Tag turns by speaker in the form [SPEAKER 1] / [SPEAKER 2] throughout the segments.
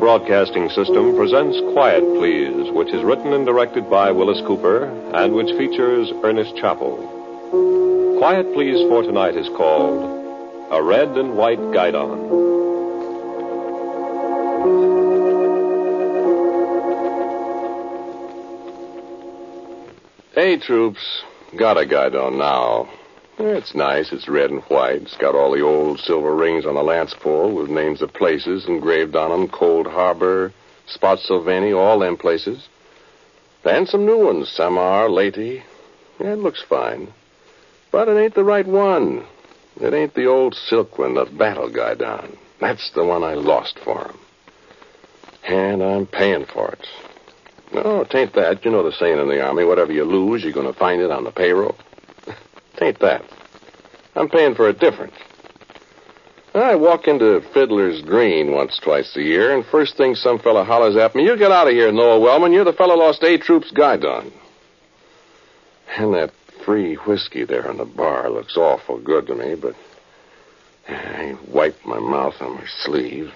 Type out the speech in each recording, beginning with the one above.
[SPEAKER 1] Broadcasting System presents Quiet Please, which is written and directed by Willis Cooper and which features Ernest Chappell. Quiet Please for tonight is called A Red and White Guidon. Hey, troops, got a guidon now. It's nice. It's red and white. It's got all the old silver rings on the lance pole with names of places engraved on 'em. Cold Harbor, Spotsylvania, all them places. And some new ones. Samar, Leyte. Yeah, it looks fine. But it ain't the right one. It ain't the old silk one, the battle guidon. That's the one I lost for 'em. And I'm paying for it. No, it ain't that. You know the saying in the Army, whatever you lose, you're going to find it on the payroll. Ain't that. I'm paying for it different. I walk into Fiddler's Green once, twice a year, and first thing some fella hollers at me, you get out of here, Noah Wellman. You're the fellow lost A Troop's guidon. And that free whiskey there in the bar looks awful good to me, but I wipe my mouth on my sleeve,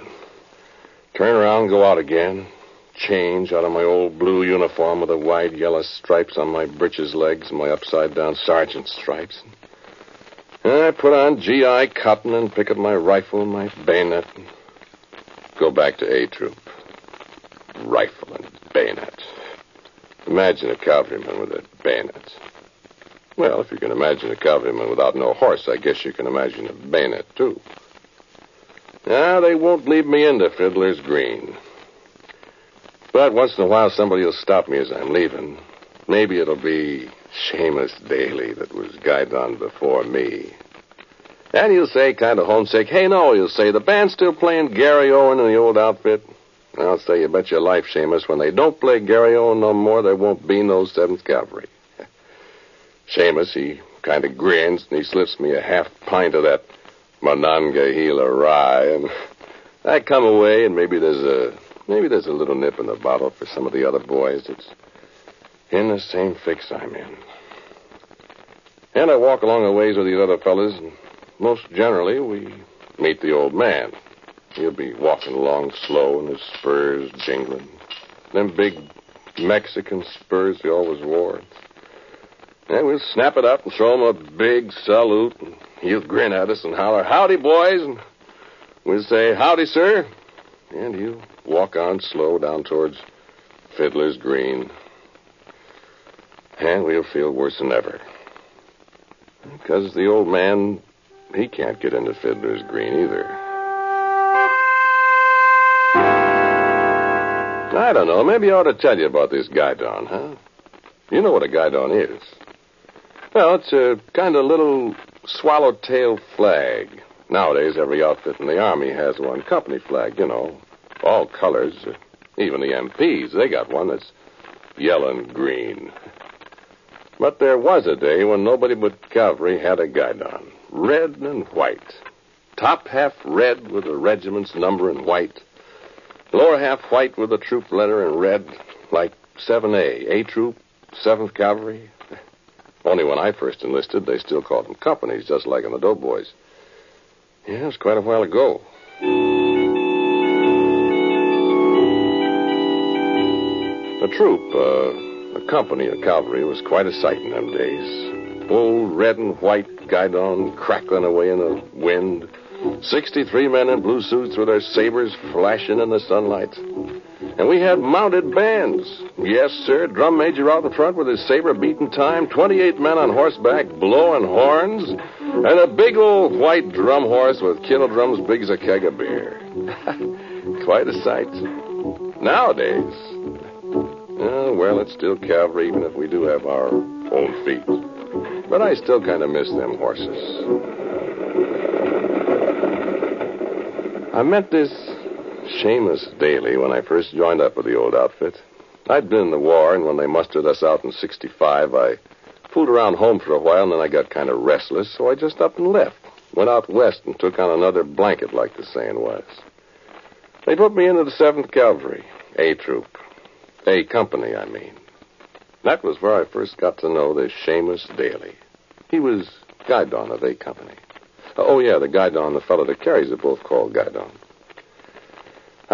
[SPEAKER 1] turn around go out again, change out of my old blue uniform with the wide yellow stripes on my breeches legs and my upside down sergeant stripes. And I put on GI cotton and pick up my rifle and my bayonet and go back to A Troop. Rifle and bayonet. Imagine a cavalryman with a bayonet. Well, if you can imagine a cavalryman without no horse, I guess you can imagine a bayonet, too. Now, they won't leave me into Fiddler's Green. But once in a while, somebody will stop me as I'm leaving. Maybe it'll be Seamus Daly that was guidon before me. And he'll say, kind of homesick, hey, no, he'll say, the band's still playing Garryowen in the old outfit. I'll say, you bet your life, Seamus, when they don't play Garryowen no more, there won't be no 7th Cavalry. Seamus, he kind of grins and he slips me a half pint of that Monongahela rye, and I come away, and maybe there's a Maybe there's a little nip in the bottle for some of the other boys that's in the same fix I'm in. And I walk along the ways with these other fellas, and most generally we meet the old man. He'll be walking along slow and his spurs jingling. Them big Mexican spurs he always wore. And we'll snap it up and show him a big salute, and he'll grin at us and holler, Howdy, boys! And we'll say, Howdy, sir! And he'll walk on slow down towards Fiddler's Green. And we'll feel worse than ever. Because the old man, he can't get into Fiddler's Green either. I don't know. Maybe I ought to tell you about this guidon, huh? You know what a guidon is. Well, it's a kind of little swallowtail flag. Nowadays, every outfit in the Army has one. Company flag, you know. All colors. Uh, even the MPs, they got one that's yellow and green. But there was a day when nobody but cavalry had a guidon. Red and white. Top half red with the regiment's number in white. Lower half white with the troop letter in red, like 7A, A Troop, 7th Cavalry. Only when I first enlisted, they still called them companies, just like in the Doughboys. Yeah, it was quite a while ago. A troop, uh, a company of cavalry was quite a sight in them days. Old red and white guidon crackling away in the wind. 63 men in blue suits with their sabers flashing in the sunlight. And we had mounted bands. Yes, sir. Drum major out the front with his saber beating time. 28 men on horseback blowing horns. And a big old white drum horse with kettle drums big as a keg of beer. Quite a sight. Nowadays. Uh, well, it's still cavalry, even if we do have our own feet. But I still kind of miss them horses. I met this Seamus Daly when I first joined up with the old outfit. I'd been in the war, and when they mustered us out in 65, I fooled around home for a while, and then I got kind of restless, so I just up and left. Went out west and took on another blanket, like the saying was. They put me into the 7th Cavalry, A Troop. A Company, I mean. That was where I first got to know this Seamus Daly. He was guidon of A Company. Oh, yeah, the guidon, the fellow that carries it, both called guidon.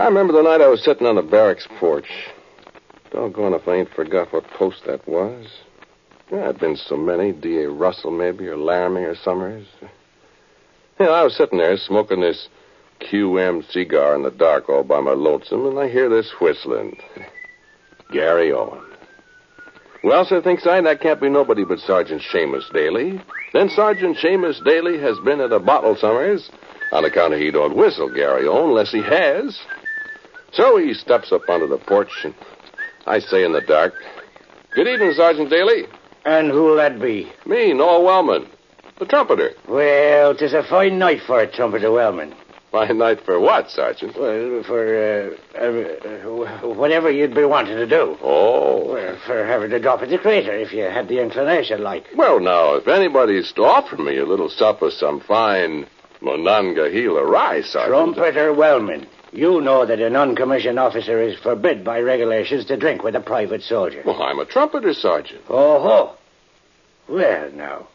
[SPEAKER 1] I remember the night I was sitting on the barracks porch. Doggone if I ain't forgot what post that was. Yeah, I'd been so many. D.A. Russell, maybe, or Laramie, or Summers. Yeah, I was sitting there smoking this QM cigar in the dark all by my lonesome, and I hear this whistling. Garryowen. Well, sir, thinks I, that can't be nobody but Sergeant Seamus Daly. Then Sergeant Seamus Daly has been at a bottle Summers on account of he don't whistle Garryowen unless he has. So he steps up onto the porch, and I say in the dark, Good evening, Sergeant Daly.
[SPEAKER 2] And who'll that be?
[SPEAKER 1] Me, Noel Wellman, the trumpeter.
[SPEAKER 2] Well, 'tis a fine night for a trumpeter Wellman.
[SPEAKER 1] Fine night for what, Sergeant?
[SPEAKER 2] Well, for uh, uh, whatever you'd be wanting to do.
[SPEAKER 1] Oh.
[SPEAKER 2] Well, for having to drop at the crater if you had the inclination, like.
[SPEAKER 1] Well, now, if anybody's to offer me a little supper, of some fine Monongahela rye, Sergeant.
[SPEAKER 2] Trumpeter Wellman, you know that an uncommissioned officer is forbid by regulations to drink with a private soldier.
[SPEAKER 1] Well, I'm a trumpeter, Sergeant.
[SPEAKER 2] Oh, ho. Well, now,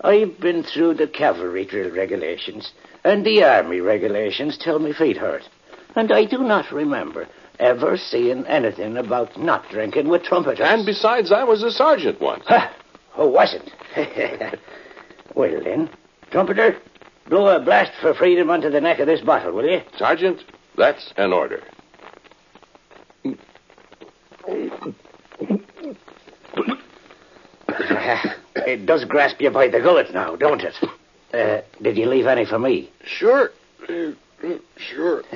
[SPEAKER 2] I've been through the cavalry drill regulations, and the army regulations till my feet hurt. And I do not remember ever seeing anything about not drinking with trumpeters.
[SPEAKER 1] And besides, I was a sergeant once.
[SPEAKER 2] Ha! Who wasn't? well, then, trumpeter, blow a blast for freedom onto the neck of this bottle, will you?
[SPEAKER 1] Sergeant, that's an order.
[SPEAKER 2] it does grasp you by the gullet now, don't it? Uh, did you leave any for me?
[SPEAKER 1] Sure. Uh, sure.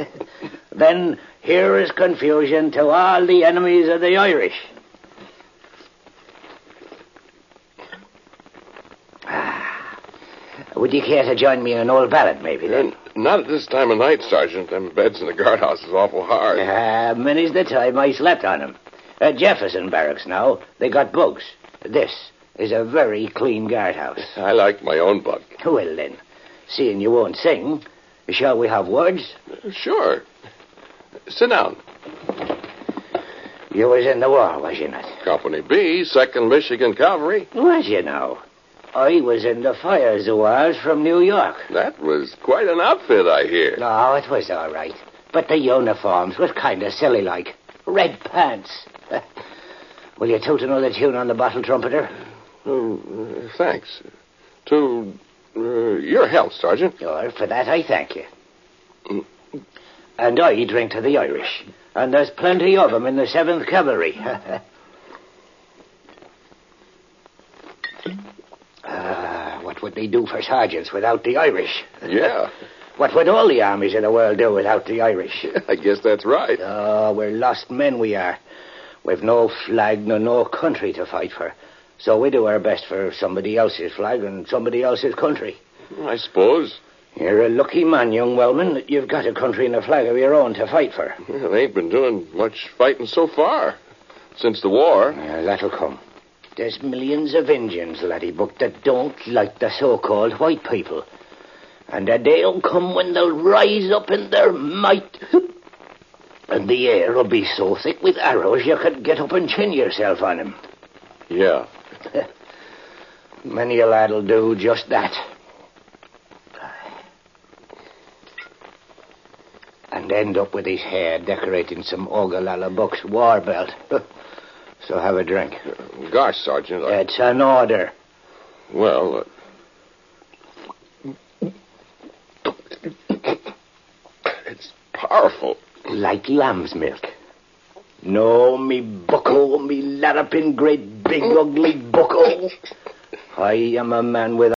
[SPEAKER 2] Then here is confusion to all the enemies of the Irish. Ah. Would you care to join me in an old ballad, maybe, then?
[SPEAKER 1] Not at this time of night, Sergeant. Them beds in the guardhouse is awful hard.
[SPEAKER 2] Ah, many's the time I slept on 'em. At Jefferson Barracks now, they got bugs. This is a very clean guardhouse.
[SPEAKER 1] I like my own bunk.
[SPEAKER 2] Well, then, seeing you won't sing, shall we have words?
[SPEAKER 1] Sure. Sit down.
[SPEAKER 2] You was in the war, was you not?
[SPEAKER 1] Company B, 2nd Michigan Cavalry.
[SPEAKER 2] Was you now? I was in the fire zouaves from New York.
[SPEAKER 1] That was quite an outfit, I hear.
[SPEAKER 2] No, it was all right. But the uniforms was kind of silly like. Red pants. Will you toot another tune on the bottle trumpeter?
[SPEAKER 1] Oh, uh, thanks. To uh, your health, Sergeant.
[SPEAKER 2] Oh, for that I thank you. And I drink to the Irish. And there's plenty of 'em in the 7th Cavalry. What would they do for sergeants without the Irish?
[SPEAKER 1] Yeah,
[SPEAKER 2] What would all the armies in the world do without the Irish?
[SPEAKER 1] I guess that's right.
[SPEAKER 2] Oh, we're lost men, we are. We've no flag nor no country to fight for. So we do our best for somebody else's flag and somebody else's country.
[SPEAKER 1] I suppose.
[SPEAKER 2] You're a lucky man, young Wellman, that you've got a country and a flag of your own to fight for.
[SPEAKER 1] Well, they ain't been doing much fighting so far. Since the war.
[SPEAKER 2] Yeah, that'll come. There's millions of Indians, laddie, but that don't like the so-called white people. And a day'll come when they'll rise up in their might. And the air will be so thick with arrows you could get up and chin yourself on 'em.
[SPEAKER 1] Yeah.
[SPEAKER 2] Many a lad'll do just that. And end up with his hair decorating some Ogallala Buck's war belt. so have a drink.
[SPEAKER 1] Gosh, Sergeant. I,
[SPEAKER 2] It's an order.
[SPEAKER 1] well, uh, it's powerful.
[SPEAKER 2] Like lamb's milk. No, me bucko, me larrapin great big ugly bucko. I am a man with